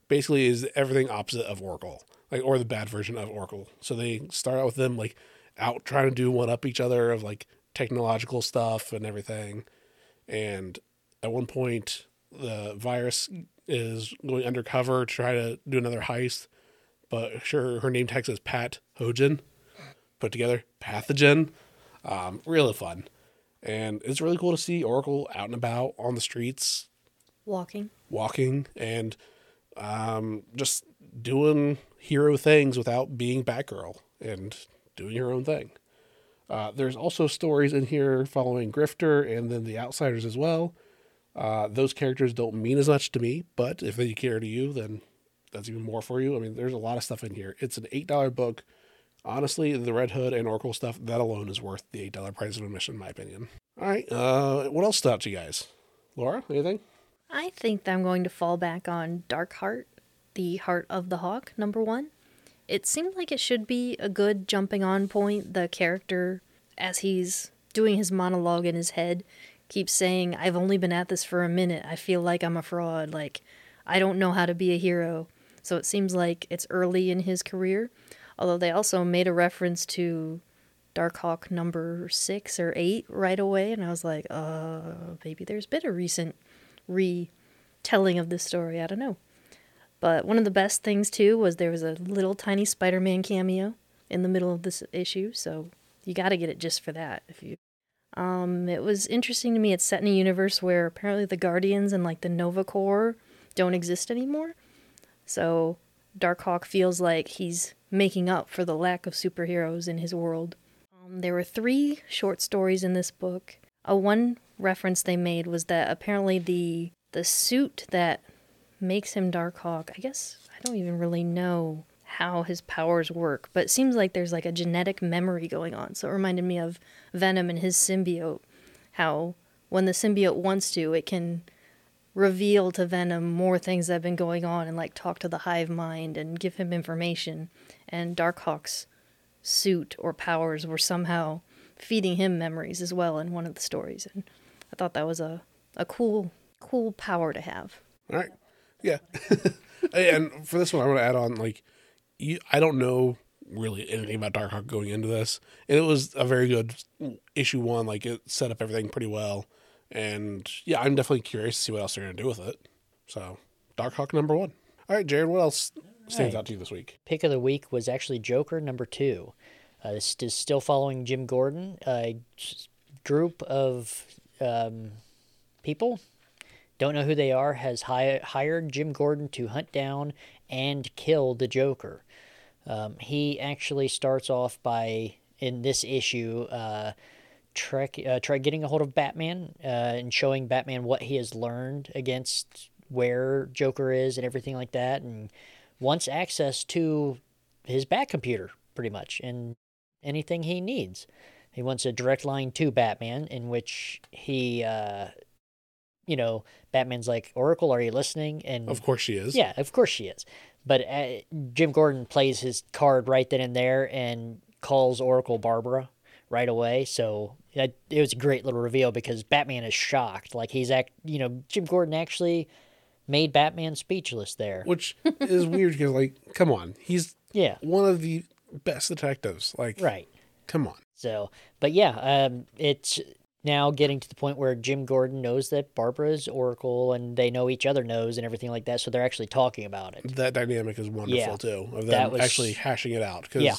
basically is everything opposite of Oracle, like or the bad version of Oracle. So they start out with them like out trying to do one up each other of like technological stuff and everything. And at one point, the virus is going undercover to try to do another heist, but sure, her name tag is Pat Hogan. Put together, pathogen. Um, really fun, and it's really cool to see Oracle out and about on the streets, Walking. walking and um, just doing hero things without being Batgirl and doing her own thing. Uh, there's also stories in here following Grifter and then the Outsiders as well. Uh, those characters don't mean as much to me, but if they care to you, then that's even more for you. I mean, there's a lot of stuff in here. It's an $8 book. Honestly, the Red Hood and Oracle stuff, that alone is worth the $8 price of admission, in my opinion. All right. Uh, what else stood you guys? Laura, anything? I think that I'm going to fall back on Darkhawk, the Heart of the Hawk, number one. It seemed like it should be a good jumping on point. The character, as he's doing his monologue in his head, keeps saying, I've only been at this for a minute. I feel like I'm a fraud. Like, I don't know how to be a hero. So it seems like it's early in his career. Although they also made a reference to Darkhawk number six or eight right away, and I was like, uh, maybe there's been a recent retelling of this story. I don't know. But one of the best things too was there was a little tiny Spider-Man cameo in the middle of this issue, so you got to get it just for that. If you, um, it was interesting to me. It's set in a universe where apparently the Guardians and like the Nova Corps don't exist anymore, so Darkhawk feels like he's making up for the lack of superheroes in his world. Um, there were three short stories in this book. A one reference they made was that apparently the the suit that makes him Darkhawk. I guess I don't even really know how his powers work, but it seems like there's like a genetic memory going on. So it reminded me of Venom and his symbiote. How when the symbiote wants to, it can reveal to Venom more things that have been going on and like talk to the hive mind and give him information. And Darkhawk's suit or powers were somehow feeding him memories as well in one of the stories. And I thought that was a, a cool cool power to have. All right. Yeah. and for this one, I want to add on like, you, I don't know really anything about Darkhawk going into this, and it was a very good issue one. Like it set up everything pretty well, and yeah, I'm definitely curious to see what else they're going to do with it. So, Darkhawk number one. All right, Jared, what else stands right. out to you this week? Pick of the week was actually Joker number two. Uh, this is still following Jim Gordon, a group of um, people don't know who they are, has hi- hired Jim Gordon to hunt down and kill the Joker. Um, he actually starts off by, in this issue, uh, uh, try getting a hold of Batman uh, and showing Batman what he has learned against where Joker is and everything like that, and wants access to his Bat computer, pretty much, and anything he needs. He wants a direct line to Batman in which he uh, you know, Batman's like, Oracle, are you listening? And Of course she is. yeah, of course she is. But uh, Jim Gordon plays his card right then and there and calls Oracle Barbara right away. So it, it was a great little reveal because Batman is shocked. Like he's act, you know, Jim Gordon actually made Batman speechless there. Which is weird because, like, come on, he's Yeah, one of the best detectives. Like, right. come on. So, but yeah, um, it's now getting to the point where Jim Gordon knows that Barbara's Oracle and they know each other knows and everything like that. So they're actually talking about it. That dynamic is wonderful Yeah. too. Of them That was- actually hashing it out because Yeah.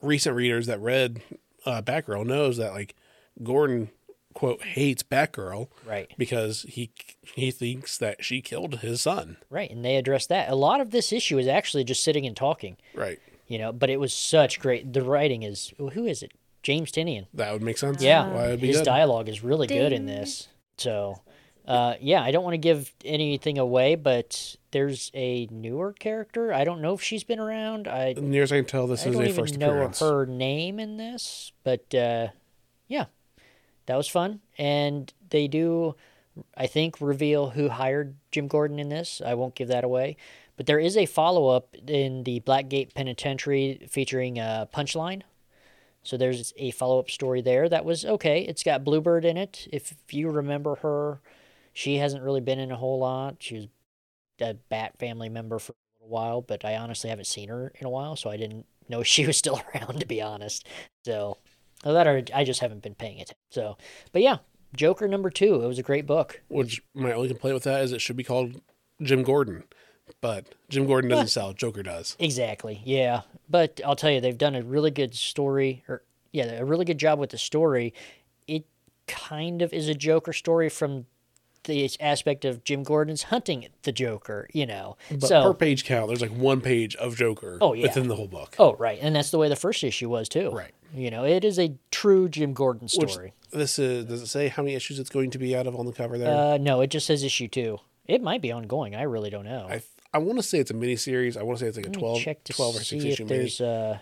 recent readers that read uh, Batgirl knows that like Gordon quote hates Batgirl Right. because he he thinks that she killed his son. Right. And they address that. A lot of this issue is actually just sitting and talking, Right. you know, but it was such great. The writing is, who is it? James Tynion. That would make sense. Yeah. Why it'd be His good. dialogue is really good in this. So, uh, yeah, I don't want to give anything away, but there's a newer character. I don't know if she's been around. I, Near as I can tell, this I is don't a even first know appearance. her name in this, but uh, yeah, that was fun. And they do, I think, reveal who hired Jim Gordon in this. I won't give that away. But there is a follow up in the Blackgate Penitentiary featuring uh, Punchline. So there's a follow up story there that was okay. It's got Bluebird in it. If you remember her, she hasn't really been in a whole lot. She was a Bat family member for a little while, but I honestly haven't seen her in a while, so I didn't know she was still around, to be honest. So that or I just haven't been paying attention. So, but yeah, Joker number two. It was a great book. Which my only complaint with that is it should be called Jim Gordon, but Jim Gordon doesn't sell. Joker does. Exactly. Yeah. But I'll tell you, they've done a really good story, or yeah, a really good job with the story. It kind of is a Joker story from the aspect of Jim Gordon's hunting the Joker, you know. But so, per page count, there's like one page of Joker Oh, yeah. within the whole book. oh, right. And that's the way the first issue was, too. Right. You know, it is a true Jim Gordon Which story. this is does it say how many issues it's going to be out of on the cover there? Uh, no, it just says issue two. It might be ongoing. I really don't know. I I want to say it's a mini series. I want to say it's like a Let 12, check 12 or 6 see issue mini. there's uh,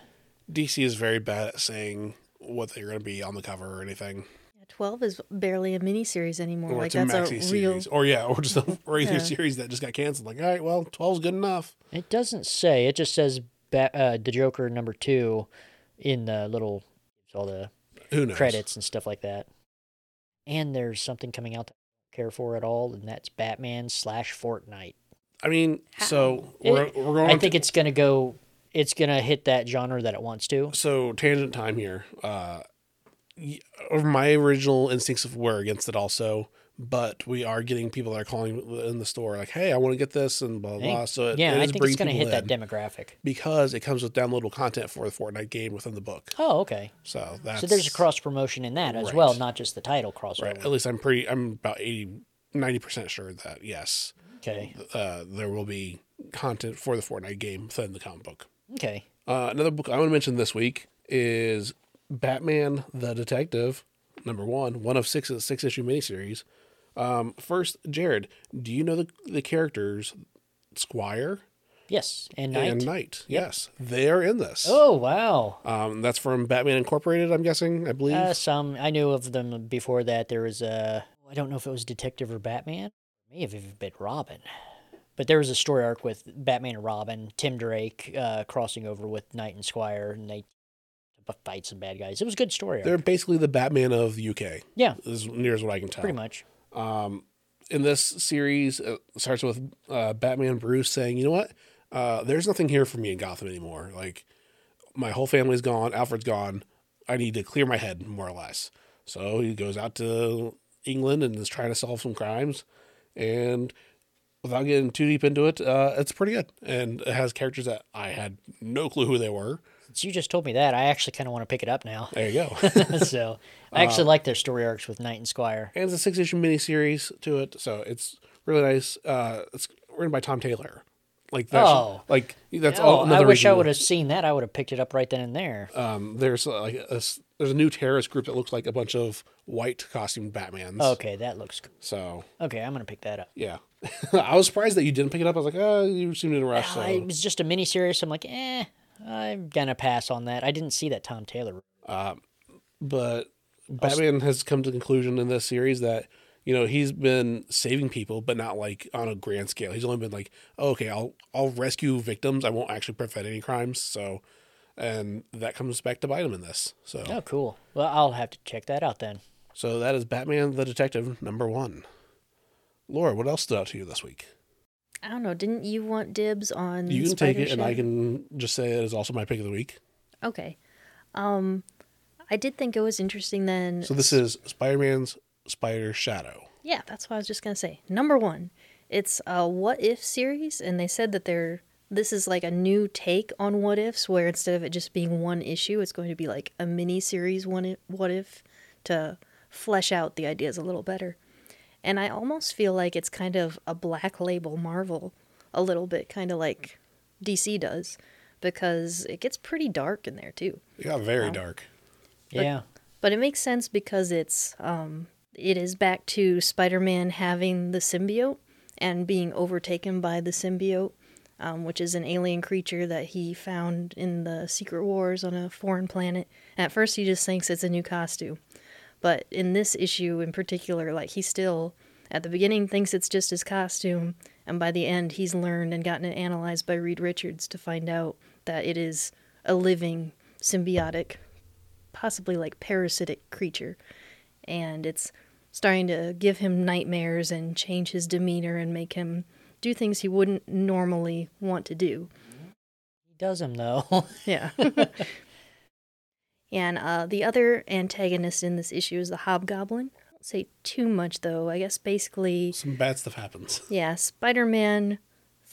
DC is very bad at saying what they're going to be on the cover or anything. Twelve is barely a miniseries anymore. Or like it's a that's a maxi real. Or yeah, or just a regular Yeah. series that just got canceled. Like, all right, well, 12's good enough. It doesn't say. It just says ba- uh, the Joker number two in the little all the Who knows? credits and stuff like that. And there's something coming out that I don't care for at all, and that's Batman slash Fortnite. I mean, so we're, It- we're going. I to- think it's gonna go. It's gonna hit that genre that it wants to. so tangent time here. Uh, my original instincts were against it also, but we are getting people that are calling in the store like, "Hey, I want to get this," and blah blah. blah. So it, yeah, it I think it's gonna hit that demographic. because it comes with downloadable content for the Fortnite game within the book. Oh, okay. So that's So there's a cross promotion in that as Right. well, not just the title crossover. Right. At least I'm pretty. I'm about 80, 90 percent sure that yes, Okay. uh, there will be content for the Fortnite game within the comic book. Okay. Uh, another book I want to mention this week is Batman the Detective, number one, one of six six issue miniseries. Um, first, Jared, do you know the the characters Squire Yes. And Knight. and Knight? Yes, they are in this. Oh wow. Um, that's from Batman Incorporated, I'm guessing. I believe. Uh, some I knew of them before that. There was a I don't know if it was Detective or Batman. May have even been Robin. But there was a story arc with Batman and Robin, Tim Drake uh, crossing over with Knight and Squire, and they fight some bad guys. It was a good story arc. They're basically the Batman of the UK, yeah, as near as what I can tell. pretty much. Um, in this series, it starts with uh, Batman Bruce saying, "You know what? Uh, there's nothing here for me in Gotham anymore. Like my whole family's gone. Alfred's gone. I need to clear my head, more or less." So he goes out to England and is trying to solve some crimes, and without getting too deep into it, uh, it's pretty good. And it has characters that I had no clue who they were. Since you just told me that, I actually kind of want to pick it up now. There you go. so I actually like their story arcs with Knight and Squire. and it's a six issue miniseries to it, so it's really nice. Uh, it's written by Tom Taylor. Like that's Oh. like that's Oh, all. I wish I would have seen that. I would have picked it up right then and there. Um, there's uh, like a, there's a new terrorist group that looks like a bunch of white costume Batmans. Okay, that looks good. So Okay, I'm gonna pick that up. yeah, I was surprised that you didn't pick it up. I was like, oh, you seemed in a rush. So Uh, it was just a mini series. I'm like, eh, I'm gonna pass on that. I didn't see that Tom Taylor. but Batman has come to the conclusion in this series that you know he's been saving people, but not like on a grand scale. He's only been like, oh, okay, I'll I'll rescue victims. I won't actually prevent any crimes. So, and that comes back to bite him in this. So, Oh, cool. Well, I'll have to check that out then. So that is Batman the Detective number one. Laura, what else stood out to you this week? I don't know. Didn't you want dibs on? You can take it, and I can just say it is also my pick of the week. Okay. Um, I did think it was interesting then. So this is Spider Man's Spider Shadow. Yeah, that's what I was just gonna say. Number one, it's a what if series, and they said that they're this is like a new take on what ifs, where instead of it just being one issue, it's going to be like a mini series one if, what if to flesh out the ideas a little better. And I almost feel like it's kind of a black label Marvel, a little bit, kind of like DC does, because it gets pretty dark in there too. It got very dark. Yeah. But it makes sense because it's um it is back to Spider-Man having the symbiote and being overtaken by the symbiote, um, which is an alien creature that he found in the Secret Wars on a foreign planet. At first, he just thinks it's a new costume, but in this issue in particular, like he still at the beginning thinks it's just his costume, and by the end, he's learned and gotten it analyzed by Reed Richards to find out that it is a living symbiotic possibly like parasitic creature. And it's starting to give him nightmares and change his demeanor and make him do things he wouldn't normally want to do. He does him though. yeah and uh, the other antagonist in this issue is the hobgoblin I won't say too much though i guess basically Some bad stuff happens. yeah, Spider Man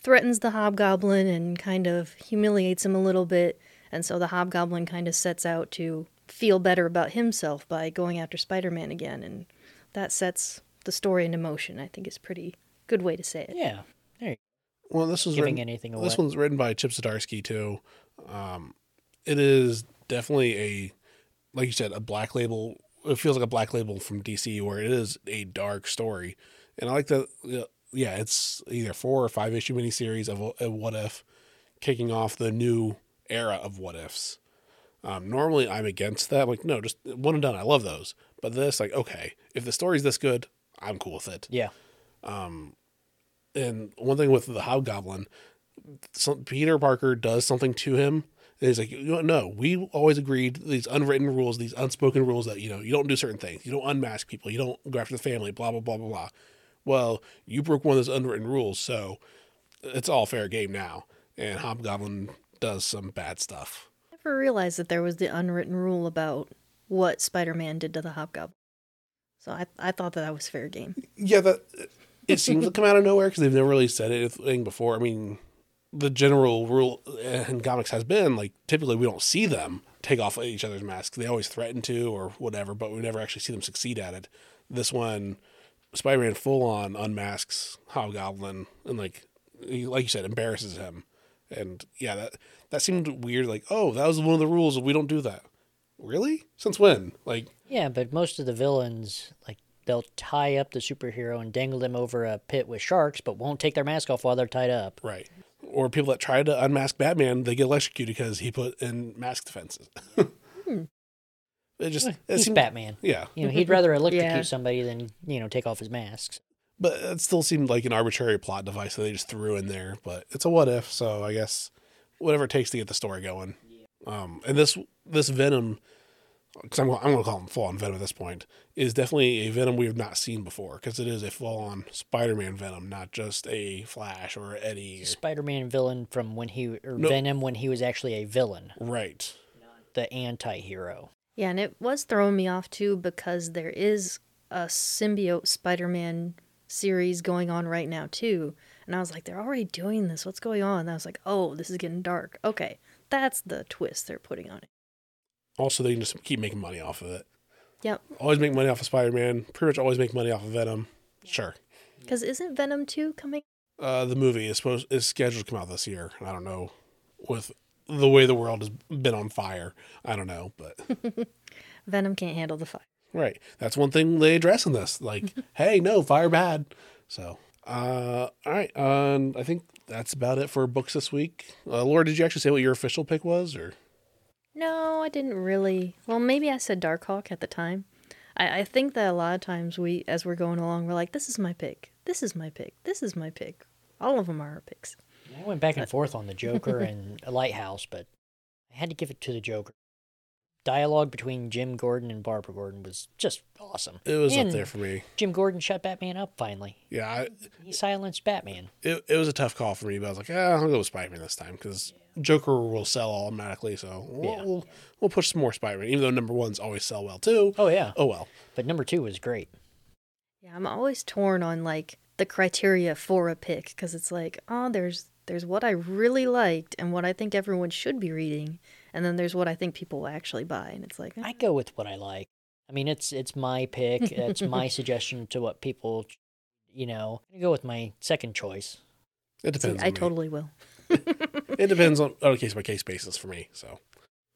threatens the Hobgoblin and kind of humiliates him a little bit. And so the Hobgoblin kind of sets out to feel better about himself by going after Spider Man again. And that sets the story into motion, I think is pretty good way to say it. yeah. There you Well, this was Giving written, anything This one's written by Chip Zdarsky too. Um, it is definitely a, like you said, a black label. It feels like a black label from DC, where it is a dark story, and I like that. Yeah, it's either four or five issue miniseries of a, a What If, kicking off the new era of What Ifs. Um, normally, I'm against that. like, no, just one and done. I love those, but this, like, okay, if the story's this good, I'm cool with it. Yeah. Um, And one thing with the Hobgoblin, some, Peter Parker does something to him. And he's like, you know, no, we always agreed these unwritten rules, these unspoken rules that you know you don't do certain things, you don't unmask people, you don't go after the family, blah blah blah blah blah. Well, you broke one of those unwritten rules, so it's all fair game now, and Hobgoblin does some bad stuff. I never realized that there was the unwritten rule about what Spider-Man did to the Hobgoblin. So I I thought that that was fair game. Yeah, that it seems to come out of nowhere because they've never really said anything before. I mean, the general rule in comics has been like typically we don't see them take off each other's masks. They always threaten to or whatever, but we never actually see them succeed at it. This one, Spider Man full on unmasks Hobgoblin and like like you said, embarrasses him. And yeah, that that seemed weird. Like, oh, that was one of the rules. We don't do that. Really? Since when? Like, Yeah, but most of the villains, like, they'll tie up the superhero and dangle them over a pit with sharks, but won't take their mask off while they're tied up. right. Or people that try to unmask Batman, they get electrocuted because he put in mask defenses. It just it He's seemed, Batman. Yeah, You know, he'd rather electrocute Yeah. somebody than, you know, take off his masks. but it still seemed like an arbitrary plot device that they just threw in there. But it's a what if, so I guess whatever it takes to get the story going. Um, and this this Venom, because I'm I'm going to call him full on Venom at this point, is definitely a Venom we have not seen before because it is a full on Spider-Man Venom, not just a Flash or Eddie. Or, Spider-Man villain from when he, or No. Venom when he was actually a villain, right. the anti-hero. Yeah, and it was throwing me off too because there is a symbiote Spider-Man series going on right now too. And I was like, they're already doing this. What's going on? And I was like, oh, this is getting dark. Okay, that's the twist they're putting on it. Also, they can just keep making money off of it. Yep. Always make money off of Spider-Man. Pretty much always make money off of Venom. Sure. Because isn't Venom 2 coming? Uh, the movie is supposed is scheduled to come out this year. I don't know with the way the world has been on fire. I don't know, but Venom can't handle the fire. right. That's one thing they address in this. Like, hey, no, fire bad. So, uh, all right. Um, I think that's about it for books this week. Uh, Laura, did you actually say what your official pick was, or No, I didn't really. Well, maybe I said Darkhawk at the time. I, I think that a lot of times we, as we're going along, we're like, this is my pick. This is my pick. This is my pick. All of them are our picks. I went back and uh, forth on the Joker and Lighthouse, but I had to give it to the Joker. Dialogue between Jim Gordon and Barbara Gordon was just awesome. it was And up there for me? Jim Gordon shut Batman up finally. Yeah, I, He silenced Batman. it it was a tough call for me, but I was like, ah, I'll go with Spider Man this time because Joker will sell automatically. So we'll, Yeah. we'll we'll push some more Spider Man, even though number ones always sell well too. Oh yeah, Oh well. but number two was great. Yeah, I'm always torn on like the criteria for a pick because it's like, oh, there's there's what I really liked and what I think everyone should be reading, and then there's what I think people will actually buy, and it's like, eh, I go with what I like. I mean, it's it's my pick. It's my suggestion to what people, you know. I go with my second choice. It see, depends. I me. totally will. It depends on, on a case by case basis for me. So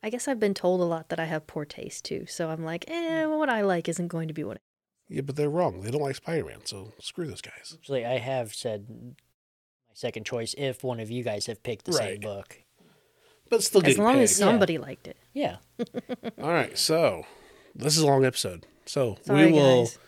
I guess I've been told a lot that I have poor taste too, so I'm like, eh, what I like isn't going to be what. I... yeah, but they're wrong. They don't like Spider Man. So screw those guys. Actually, I have said my second choice if one of you guys have picked the same book. But still As getting long as picked. somebody liked it. Yeah. All right. So this is a long episode. So Sorry, we will guys.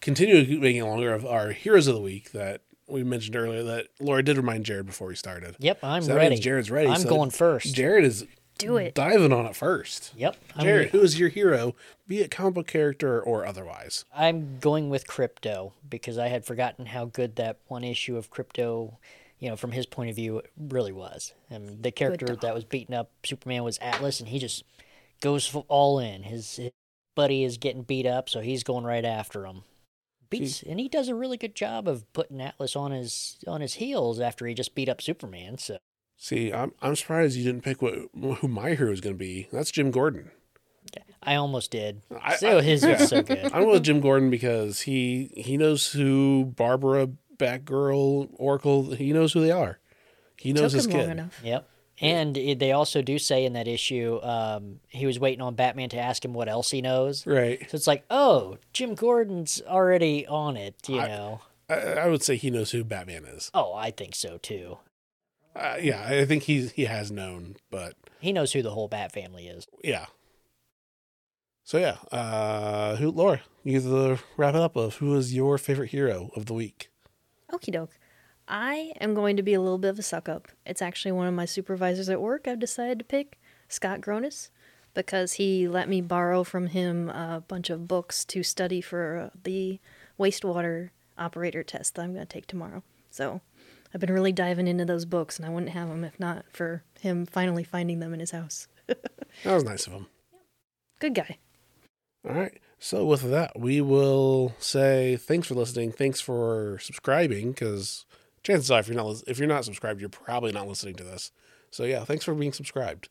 continue making it longer of our heroes of the week that we mentioned earlier. That Laura did remind Jared before we started. Yep, I'm So that ready. means Jared's ready. I'm so going first. Jared is Do it. diving on it first. Yep. I'm, Jared, who is your hero, be it comic book character or otherwise? I'm going with Krypto because I had forgotten how good that one issue of Krypto, you know, from his point of view, it really was. And the character that was beating up Superman was Atlas, and he just goes all in. His, his buddy is getting beat up, so he's going right after him. Beats, and he does a really good job of putting Atlas on his on his heels after he just beat up Superman. So See, I'm I'm surprised you didn't pick what who my hero is going to be. That's Jim Gordon. I almost did. I- Still, I- his yeah. was so good. I'm with Jim Gordon because he he knows who Barbara, Batgirl, Oracle. He knows who they are. He knows Took his him kid. enough. Yep. And it, they also do say in that issue, um, he was waiting on Batman to ask him what else he knows. Right. So it's like, oh, Jim Gordon's already on it, you I- know. I, I would say he knows who Batman is. Oh, I think so too. Uh, yeah, I think he he has known, but He knows who the whole Bat family is. yeah. So yeah, uh, who Laura? You get to wrap it up of who is your favorite hero of the week? Okie doke. I am going to be a little bit of a suck up. It's actually one of my supervisors at work I've decided to pick, Scott Gronis, because he let me borrow from him a bunch of books to study for the wastewater operator test that I'm going to take tomorrow. So I've been really diving into those books, and I wouldn't have them if not for him finally finding them in his house. That was nice of him. Good guy. All right. So with that, we will say thanks for listening. Thanks for subscribing because chances are if you're not if you're not subscribed, you're probably not listening to this. So yeah, thanks for being subscribed.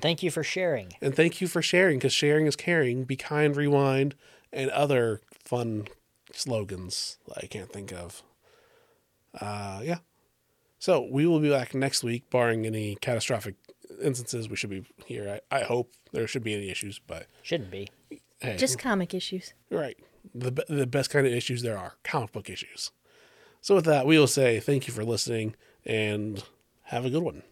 Thank you for sharing. And thank you for sharing because sharing is caring. Be kind, rewind, and other fun slogans that I can't think of. Uh, yeah. So we will be back next week, barring any catastrophic instances. We should be here. I, I hope there should be any issues, but Shouldn't be. Hey, Just comic issues. right. The the best kind of issues there are comic book issues. So with that, we will say thank you for listening and have a good one.